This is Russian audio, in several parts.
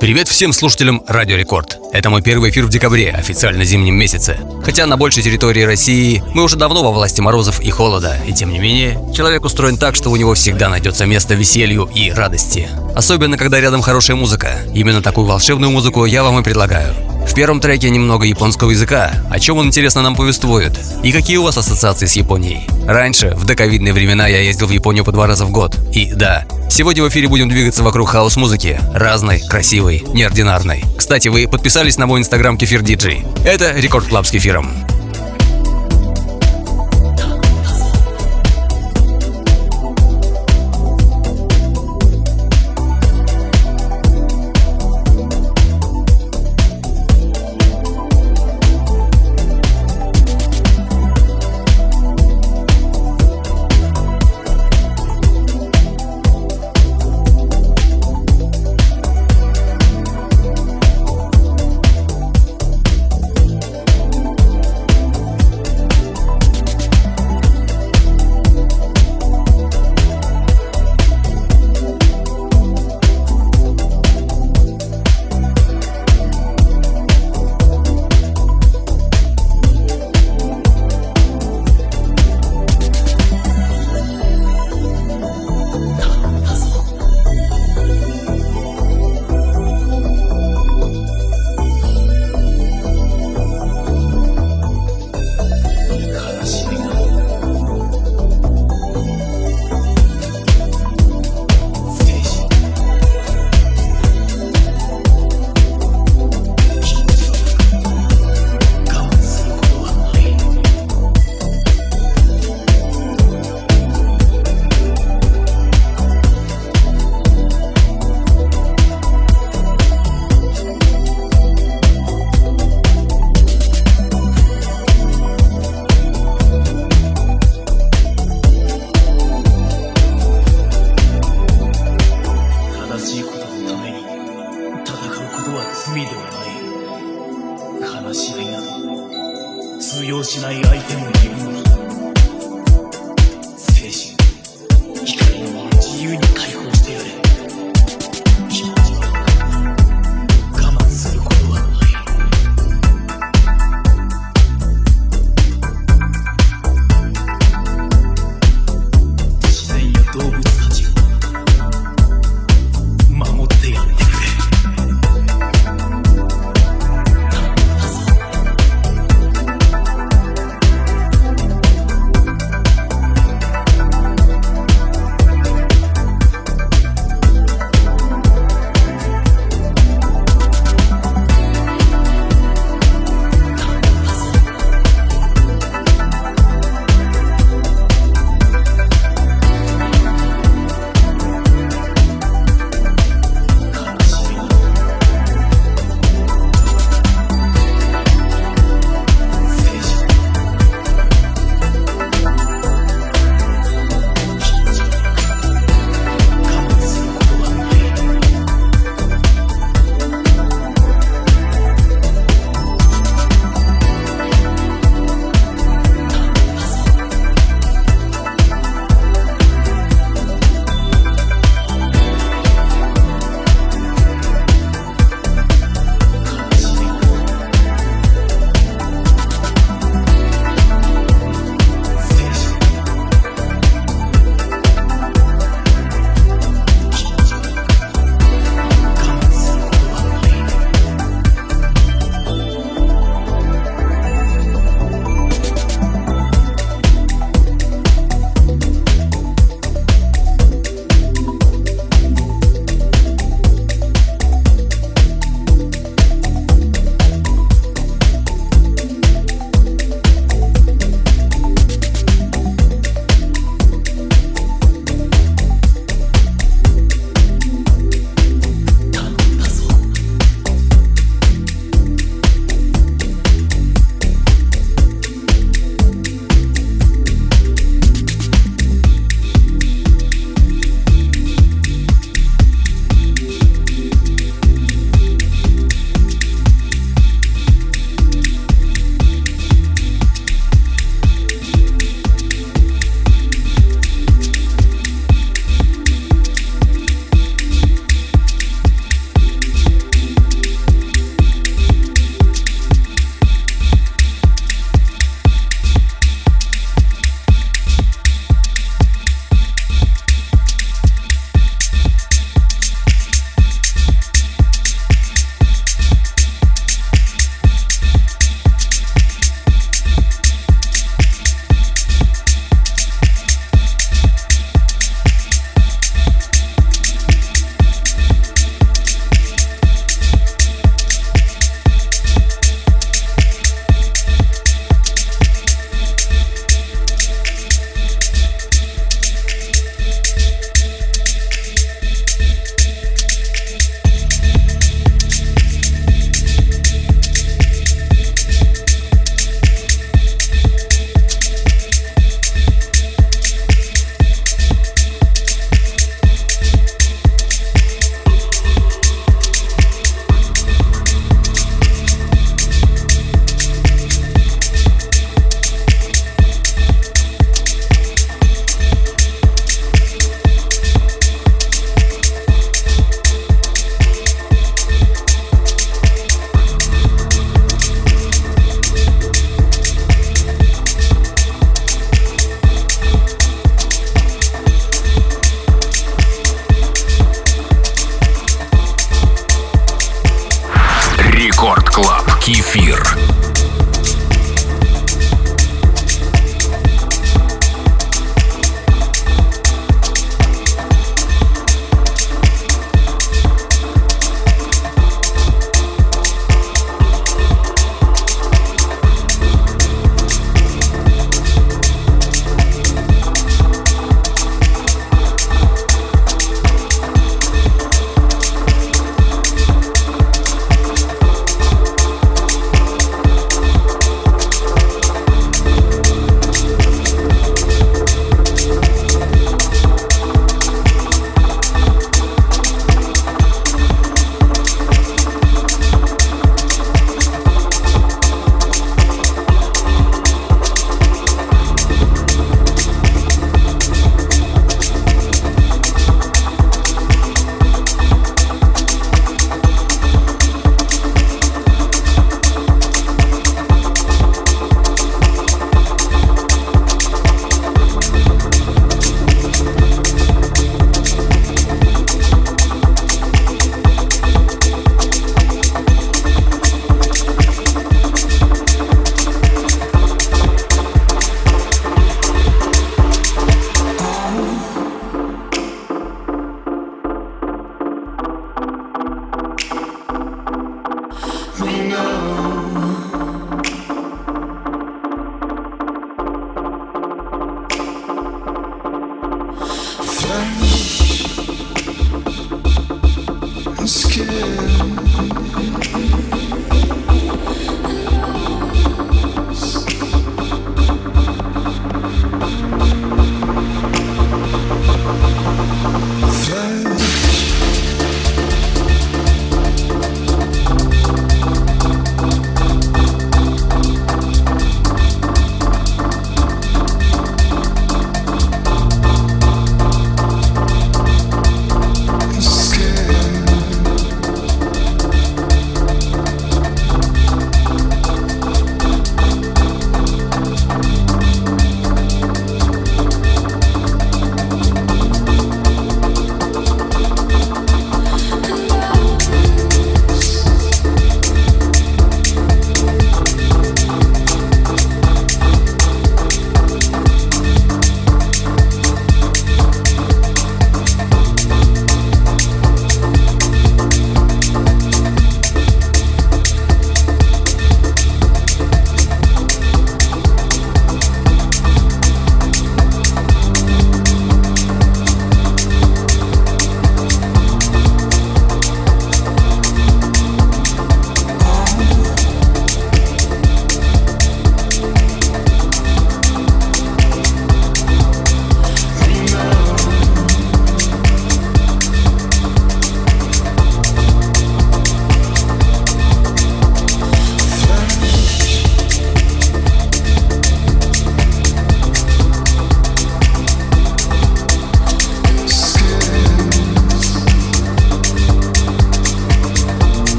Привет всем слушателям Радио Рекорд. Это мой первый эфир в декабре, официально зимнем месяце. Хотя на большей территории России мы уже давно во власти морозов и холода, и тем не менее, человек устроен так, что у него всегда найдется место веселью и радости. Особенно, когда рядом хорошая музыка. Именно такую волшебную музыку я вам и предлагаю. В первом треке немного японского языка, о чем он интересно нам повествует, и какие у вас ассоциации с Японией. Раньше, в доковидные времена, я ездил в Японию по два раза в год. И да, сегодня в эфире будем двигаться вокруг хаус-музыки. Разной, красивой, неординарной. Кстати, вы подписались на мой инстаграм Кефир Диджей. Это Record Club с кефиром.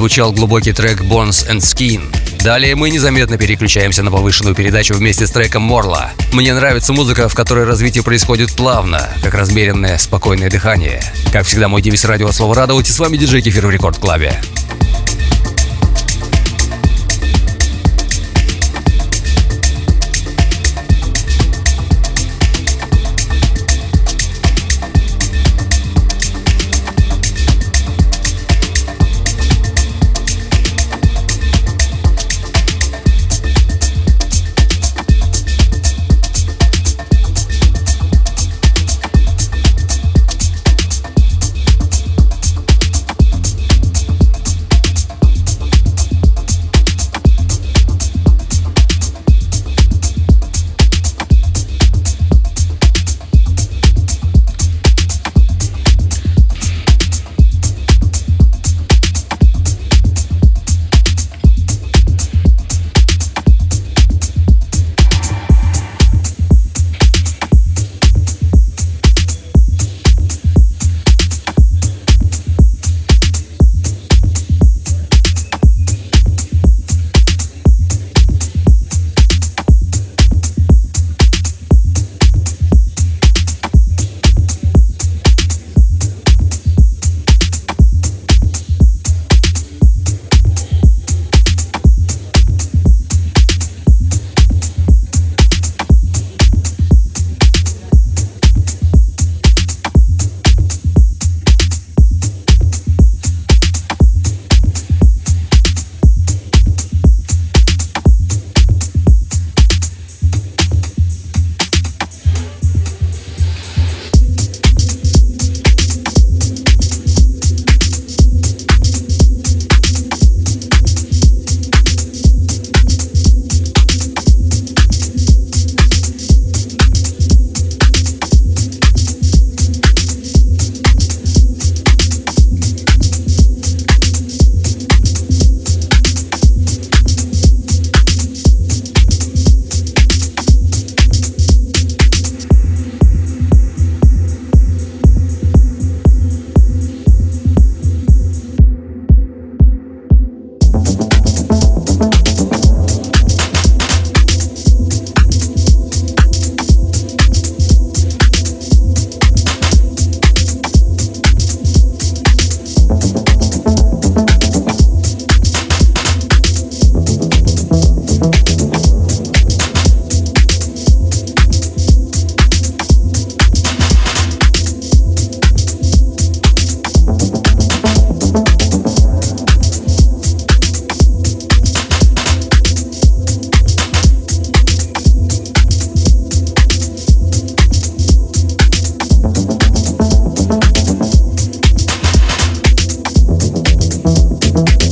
Отзвучал глубокий трек Bones and Skin. Далее мы незаметно переключаемся на повышенную передачу вместе с треком Морла. Мне нравится музыка, в которой развитие происходит плавно, как размеренное, спокойное дыхание. Как всегда, мой девиз радио Слово радовать и с вами диджей Кефир в Рекорд Клабе. you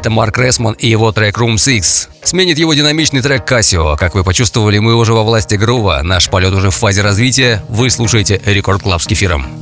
это Марк Ресман и его трек Room 6. Сменит его динамичный трек Casio. Как вы почувствовали, мы уже во власти грува. Наш полет уже в фазе развития. Вы слушаете Record Club с кефиром.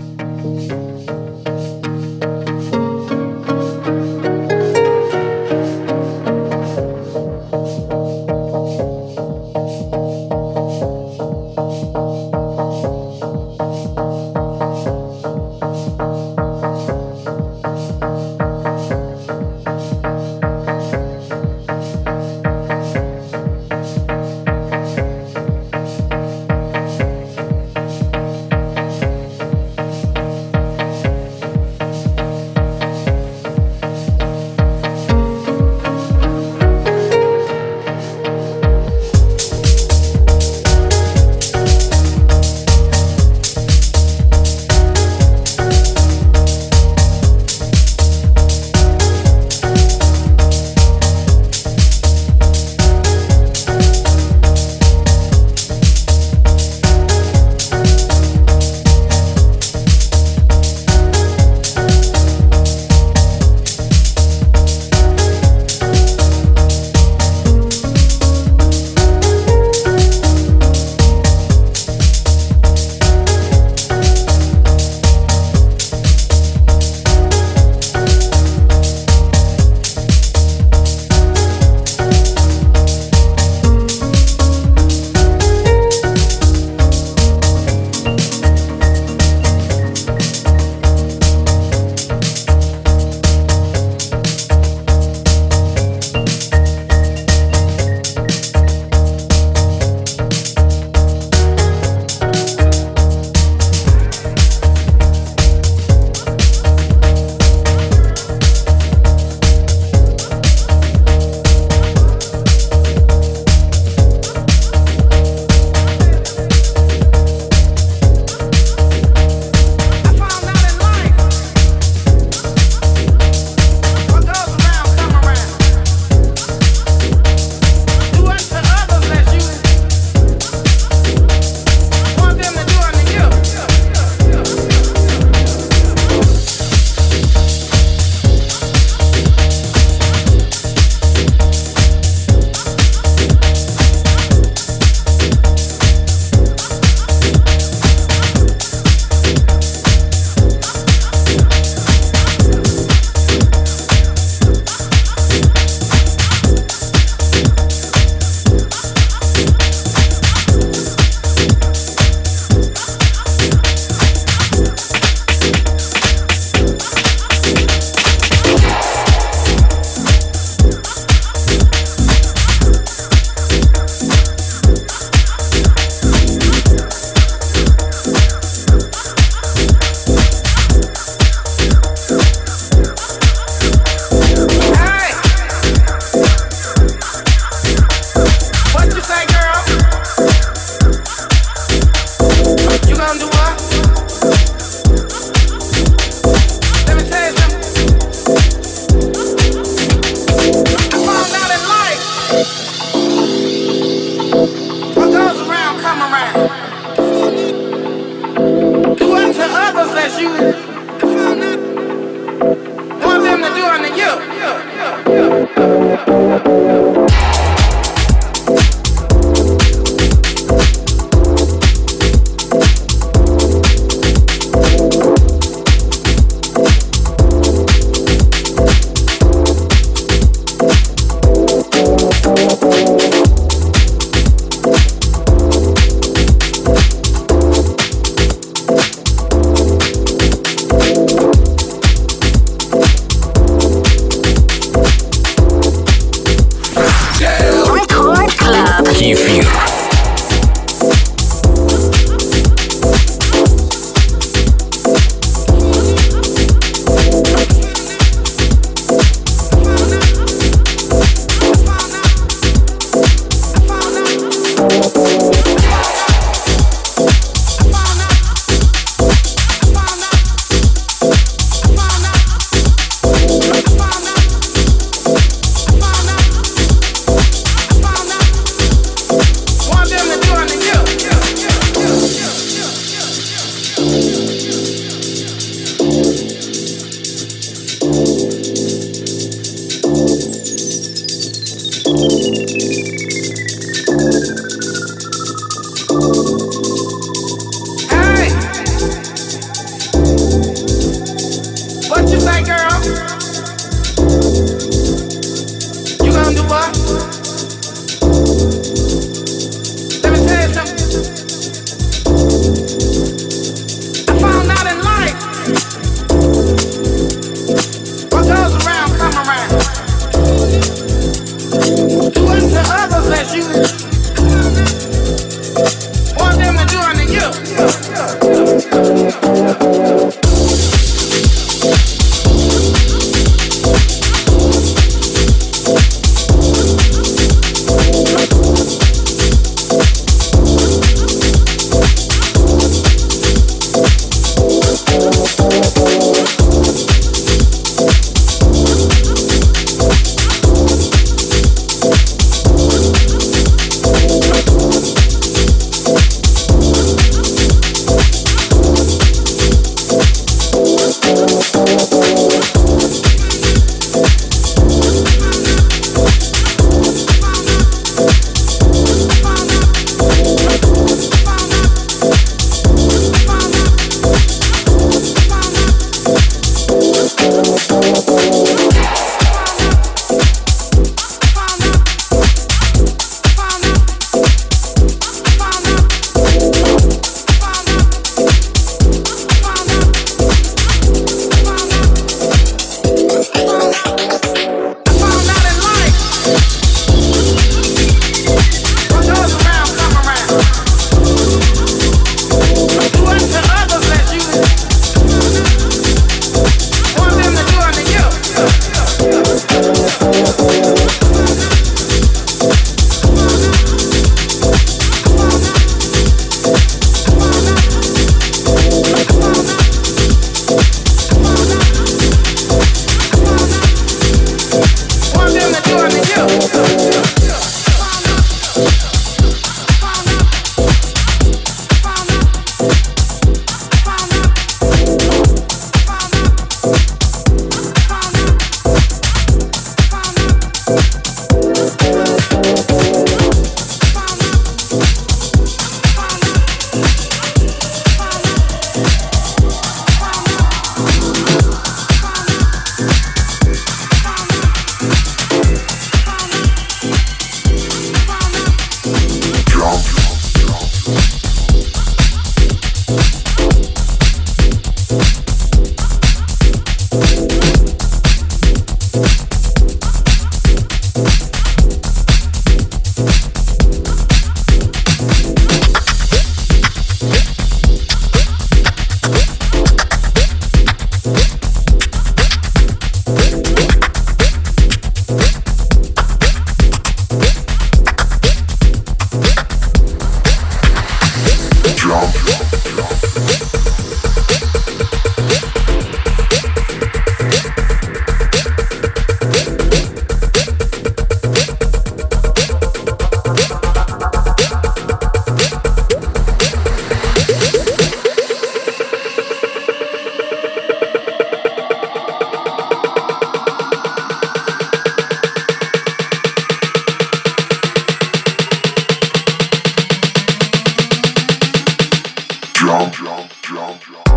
jump, jump, jump, jump.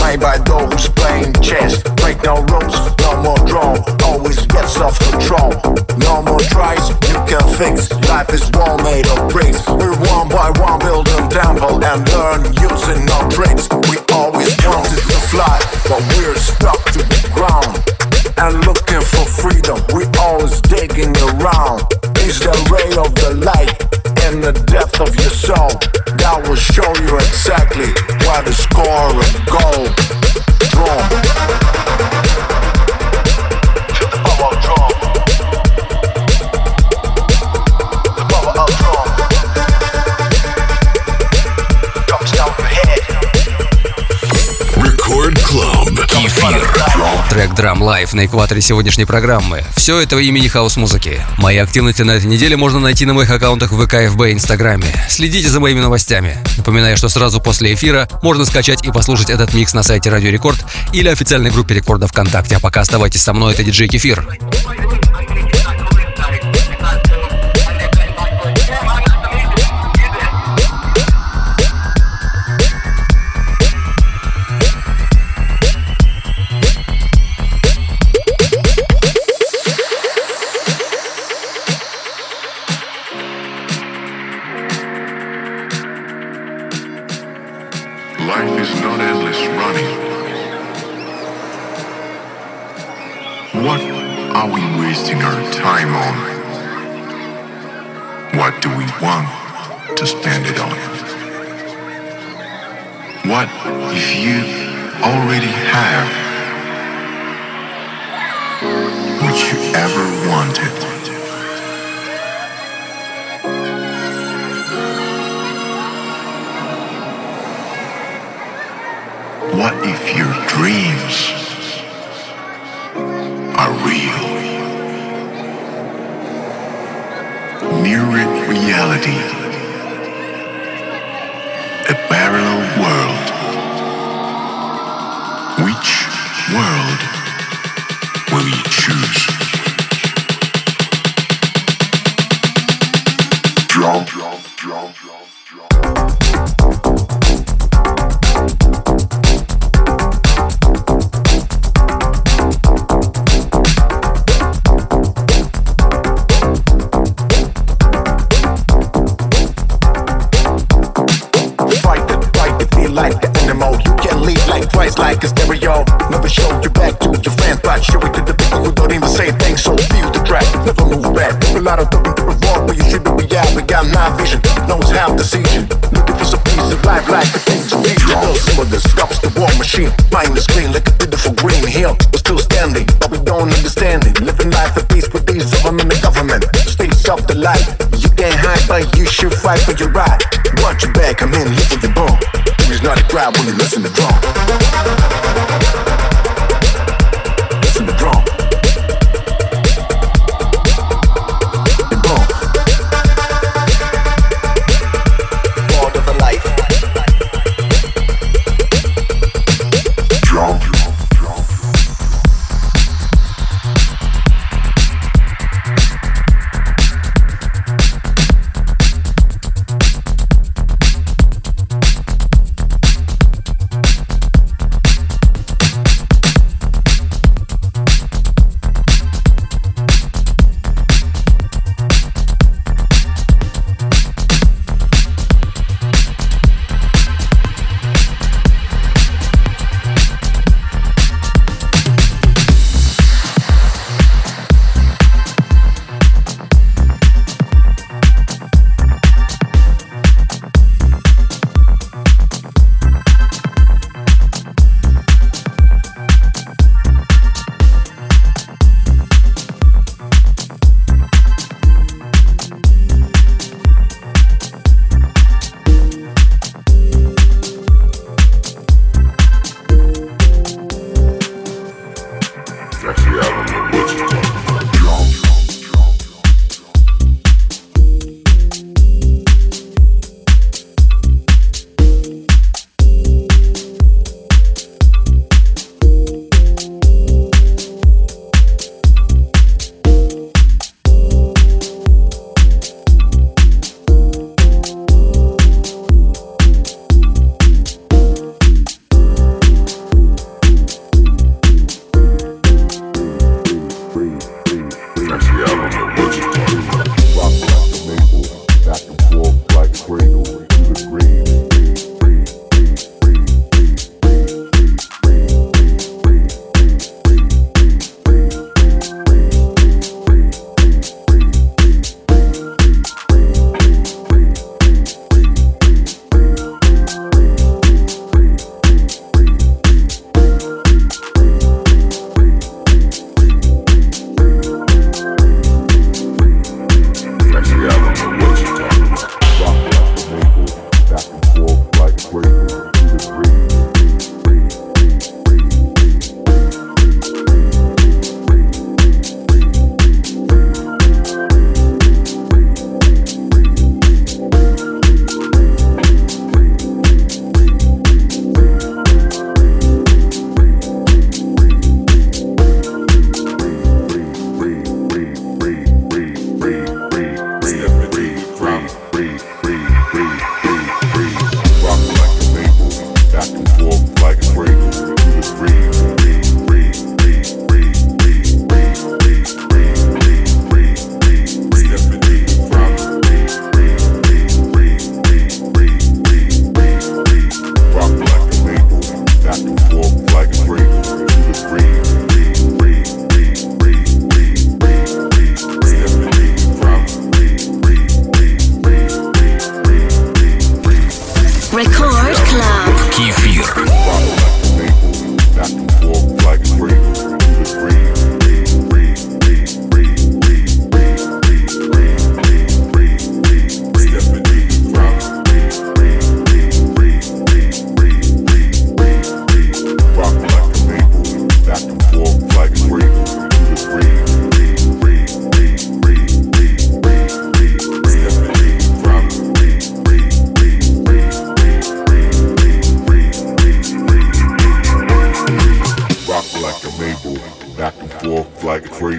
Made by playing chess Break no rules, no more Always control No more tries, you can fix. Life is well made of bricks. We're and learn using our brains. We always wanted to fly, but we're stuck to the ground. And looking for freedom, we always digging around. Is the ray of the light in the depth of your soul that will show you exactly what is the Live на экваторе сегодняшней программы. Все это во имя хаус-музыки. Мои активности на этой неделе можно найти на моих аккаунтах в ВК, ФБ и Инстаграме. Следите за моими новостями. Напоминаю, что сразу после эфира можно скачать и послушать этот микс на сайте Радио Рекорд или официальной группе Рекорда ВКонтакте. А пока оставайтесь со мной, это диджей Кефир. our time on? What do we want to spend it on? What if you already have Would you ever wanted? What if your dreams are real? mirrored reality. A parallel fight for your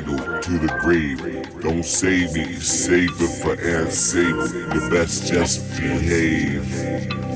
cradle to the grave. Don't save me, save it for Ann Sable. You best just behave.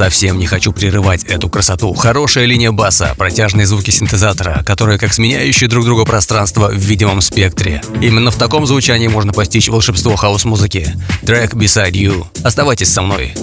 Совсем не хочу прерывать эту красоту. Хорошая линия баса, протяжные звуки синтезатора, которые как сменяющие друг друга пространство в видимом спектре. Именно в таком звучании можно постичь волшебство хаос-музыки. Трек Beside You. Оставайтесь со мной.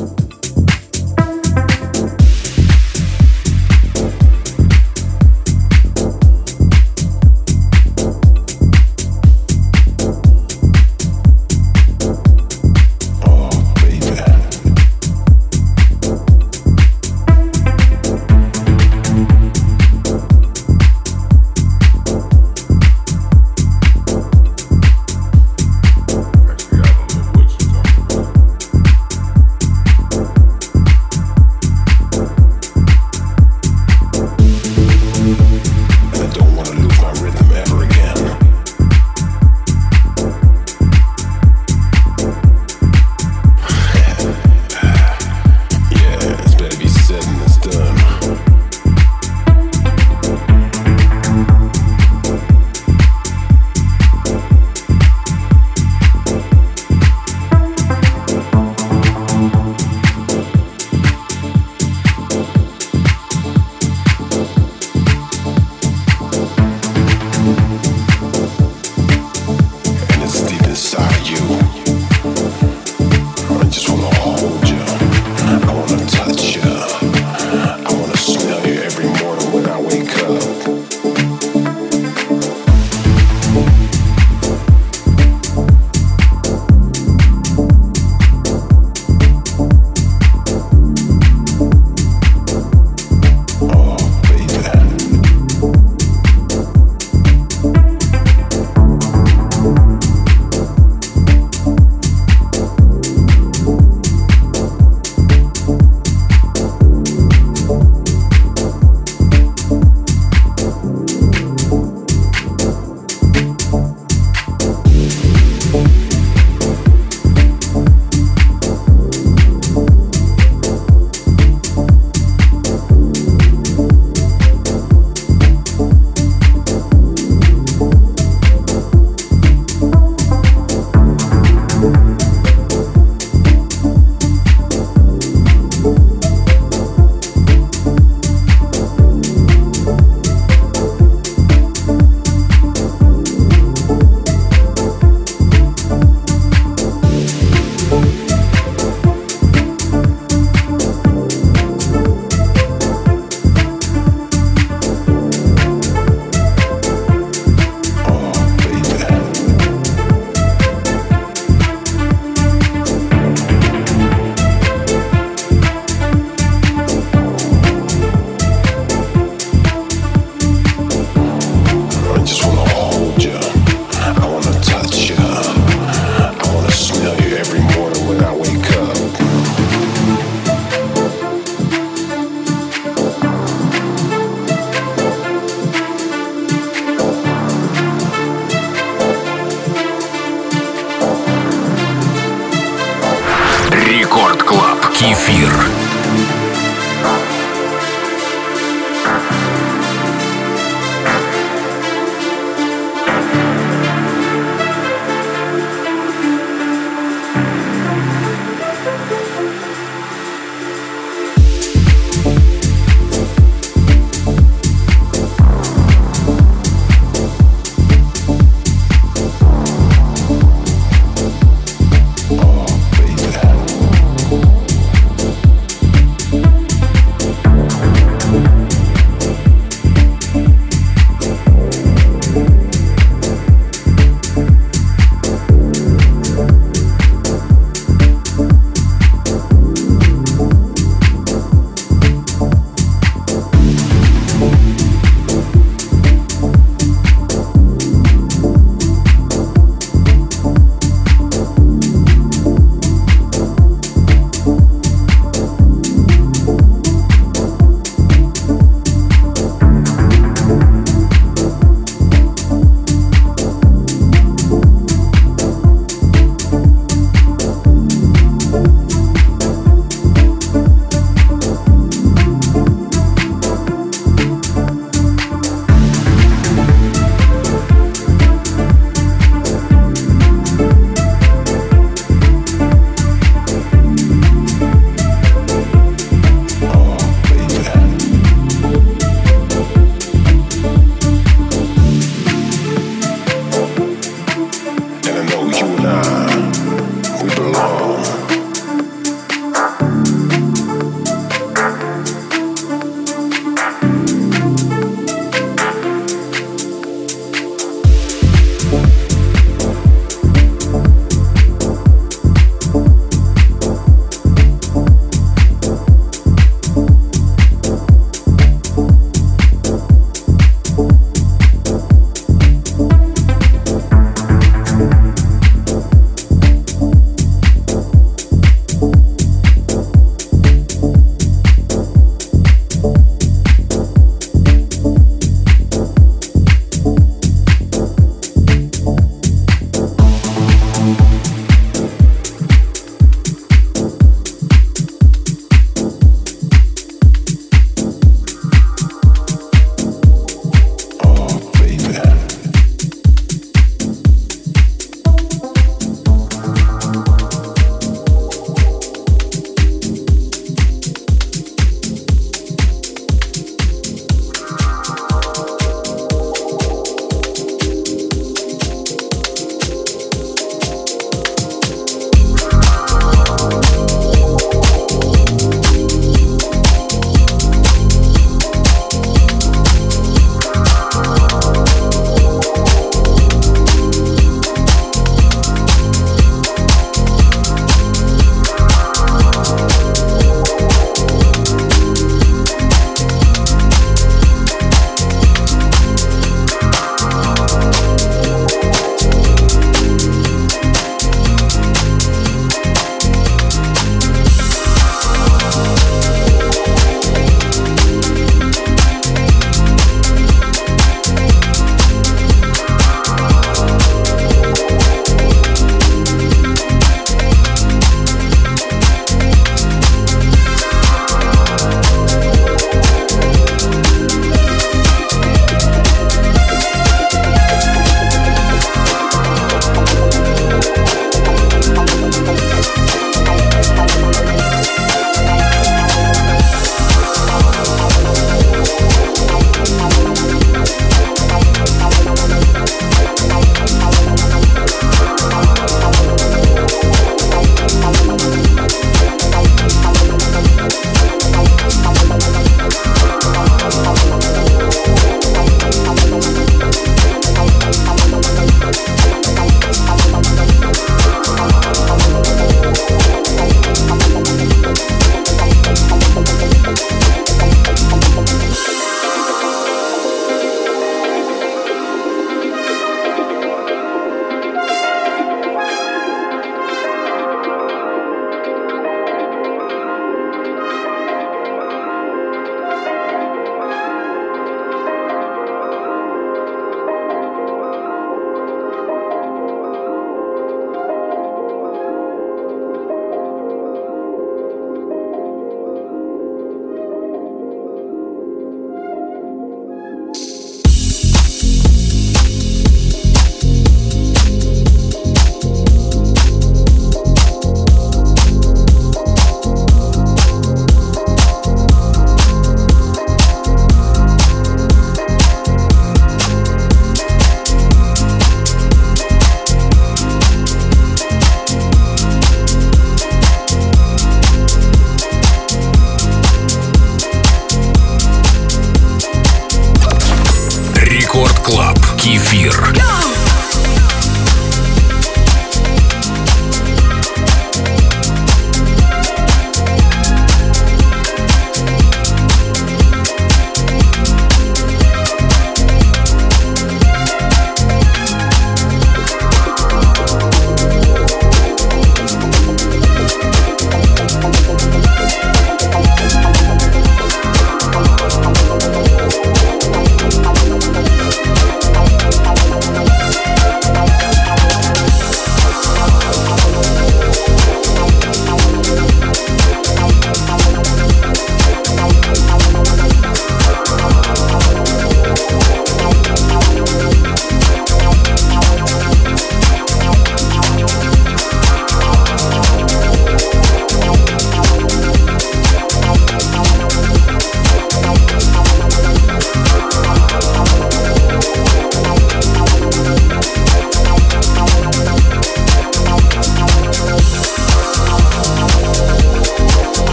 Кефир. Go!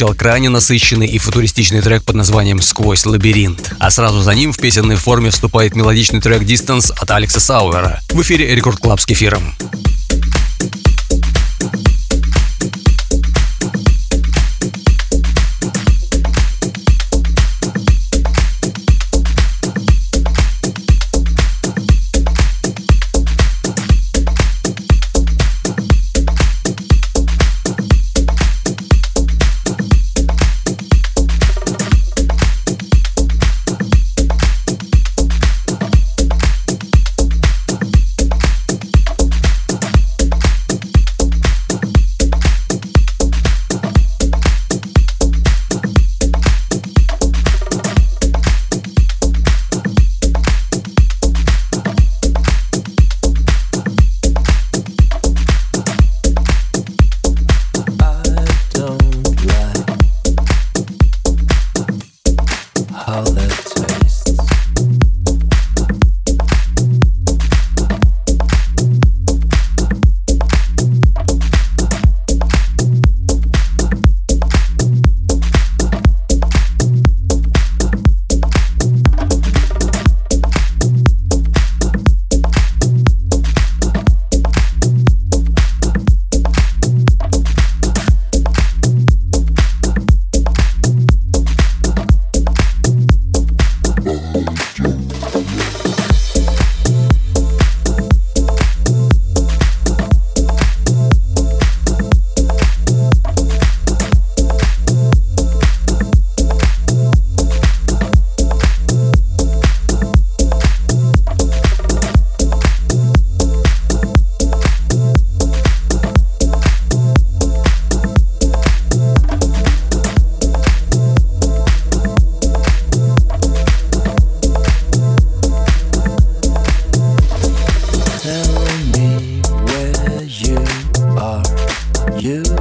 Отзвучал крайне насыщенный и футуристичный трек под названием «Сквозь лабиринт». А сразу за ним в песенной форме вступает мелодичный трек «Distance» от Алекса Сауэра. В эфире Record Club с кефиром. you.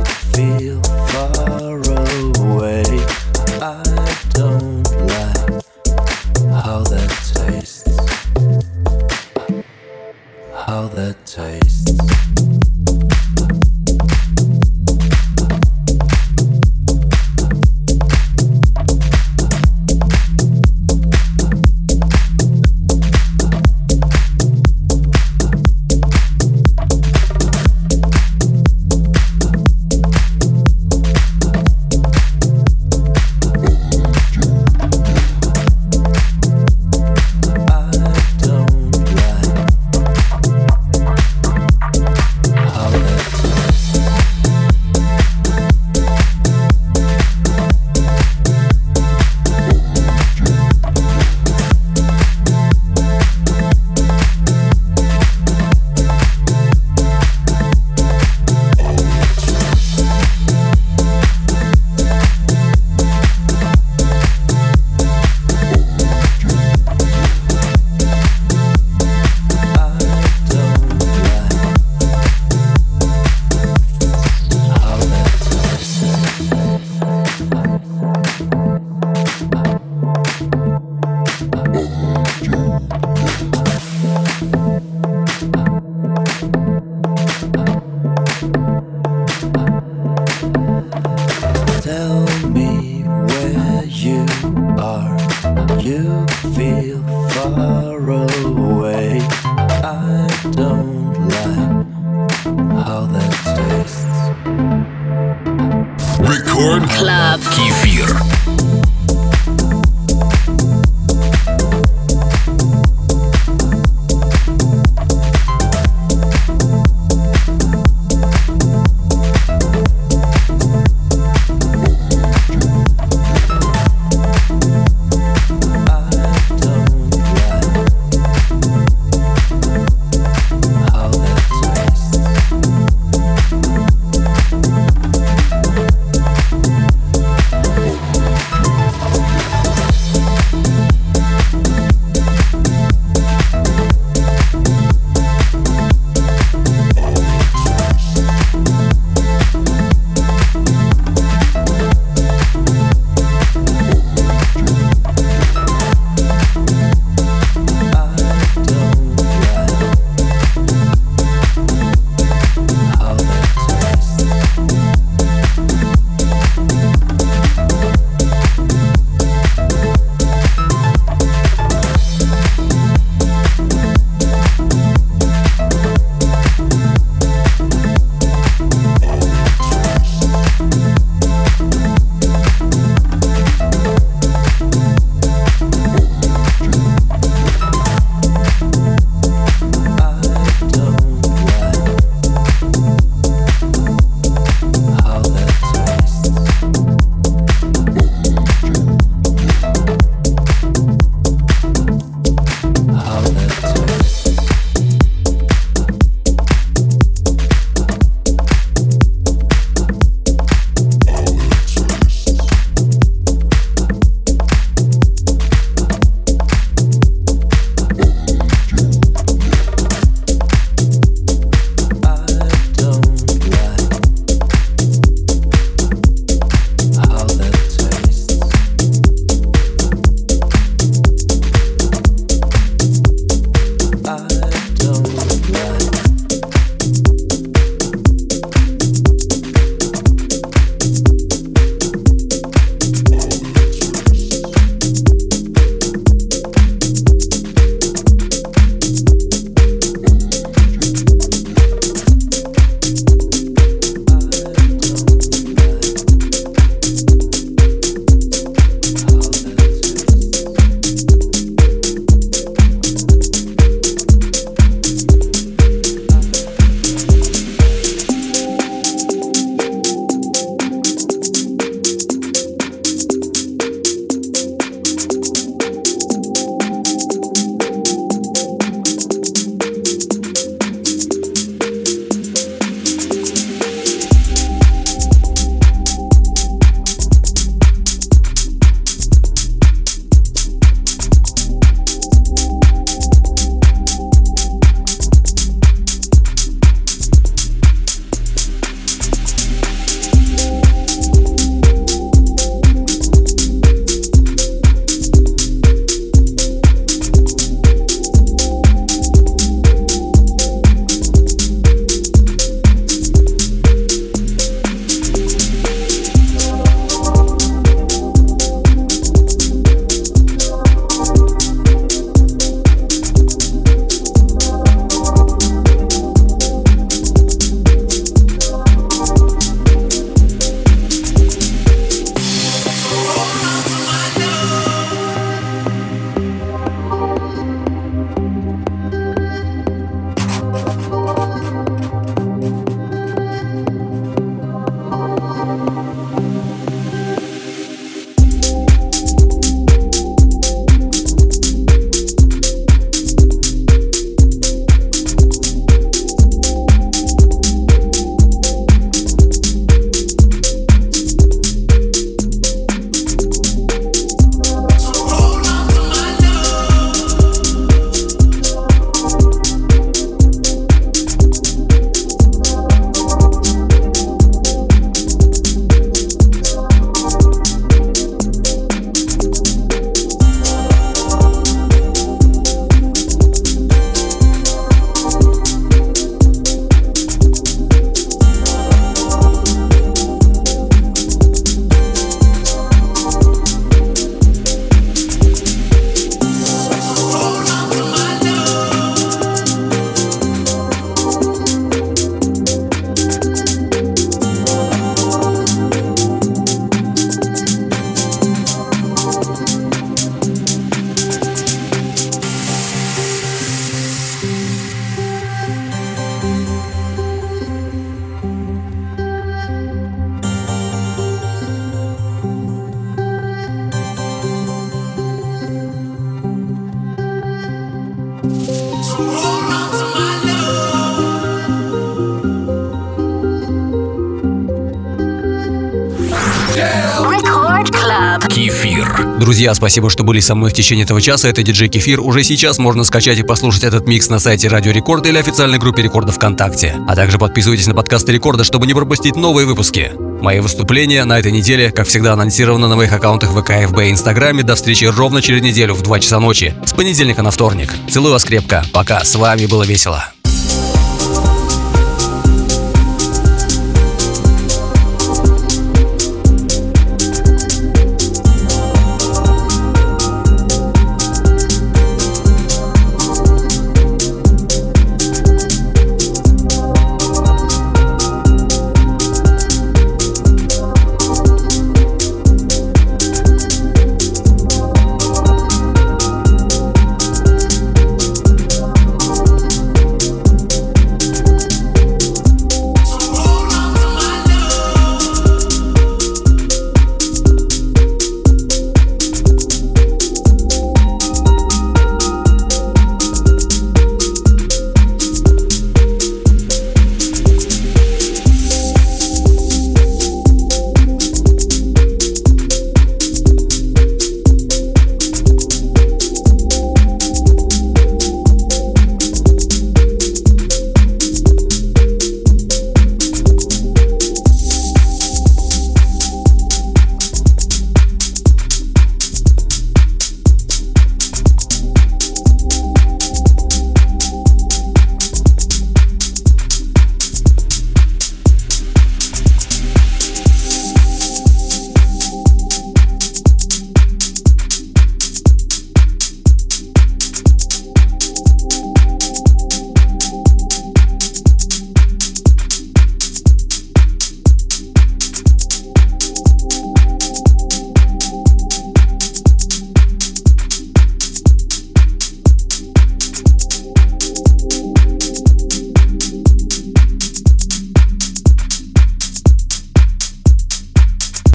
Спасибо, что были со мной в течение этого часа. Это диджей Кефир. Уже сейчас можно скачать и послушать этот микс на сайте Радио Рекорд или официальной группе Рекорда ВКонтакте. А также подписывайтесь на подкасты Рекорда, чтобы не пропустить новые выпуски. Мои выступления на этой неделе, как всегда, анонсированы на моих аккаунтах ВК, ФБ и Инстаграме. До встречи ровно через неделю в 2 часа ночи, с понедельника на вторник. Целую вас крепко. Пока. С вами было весело.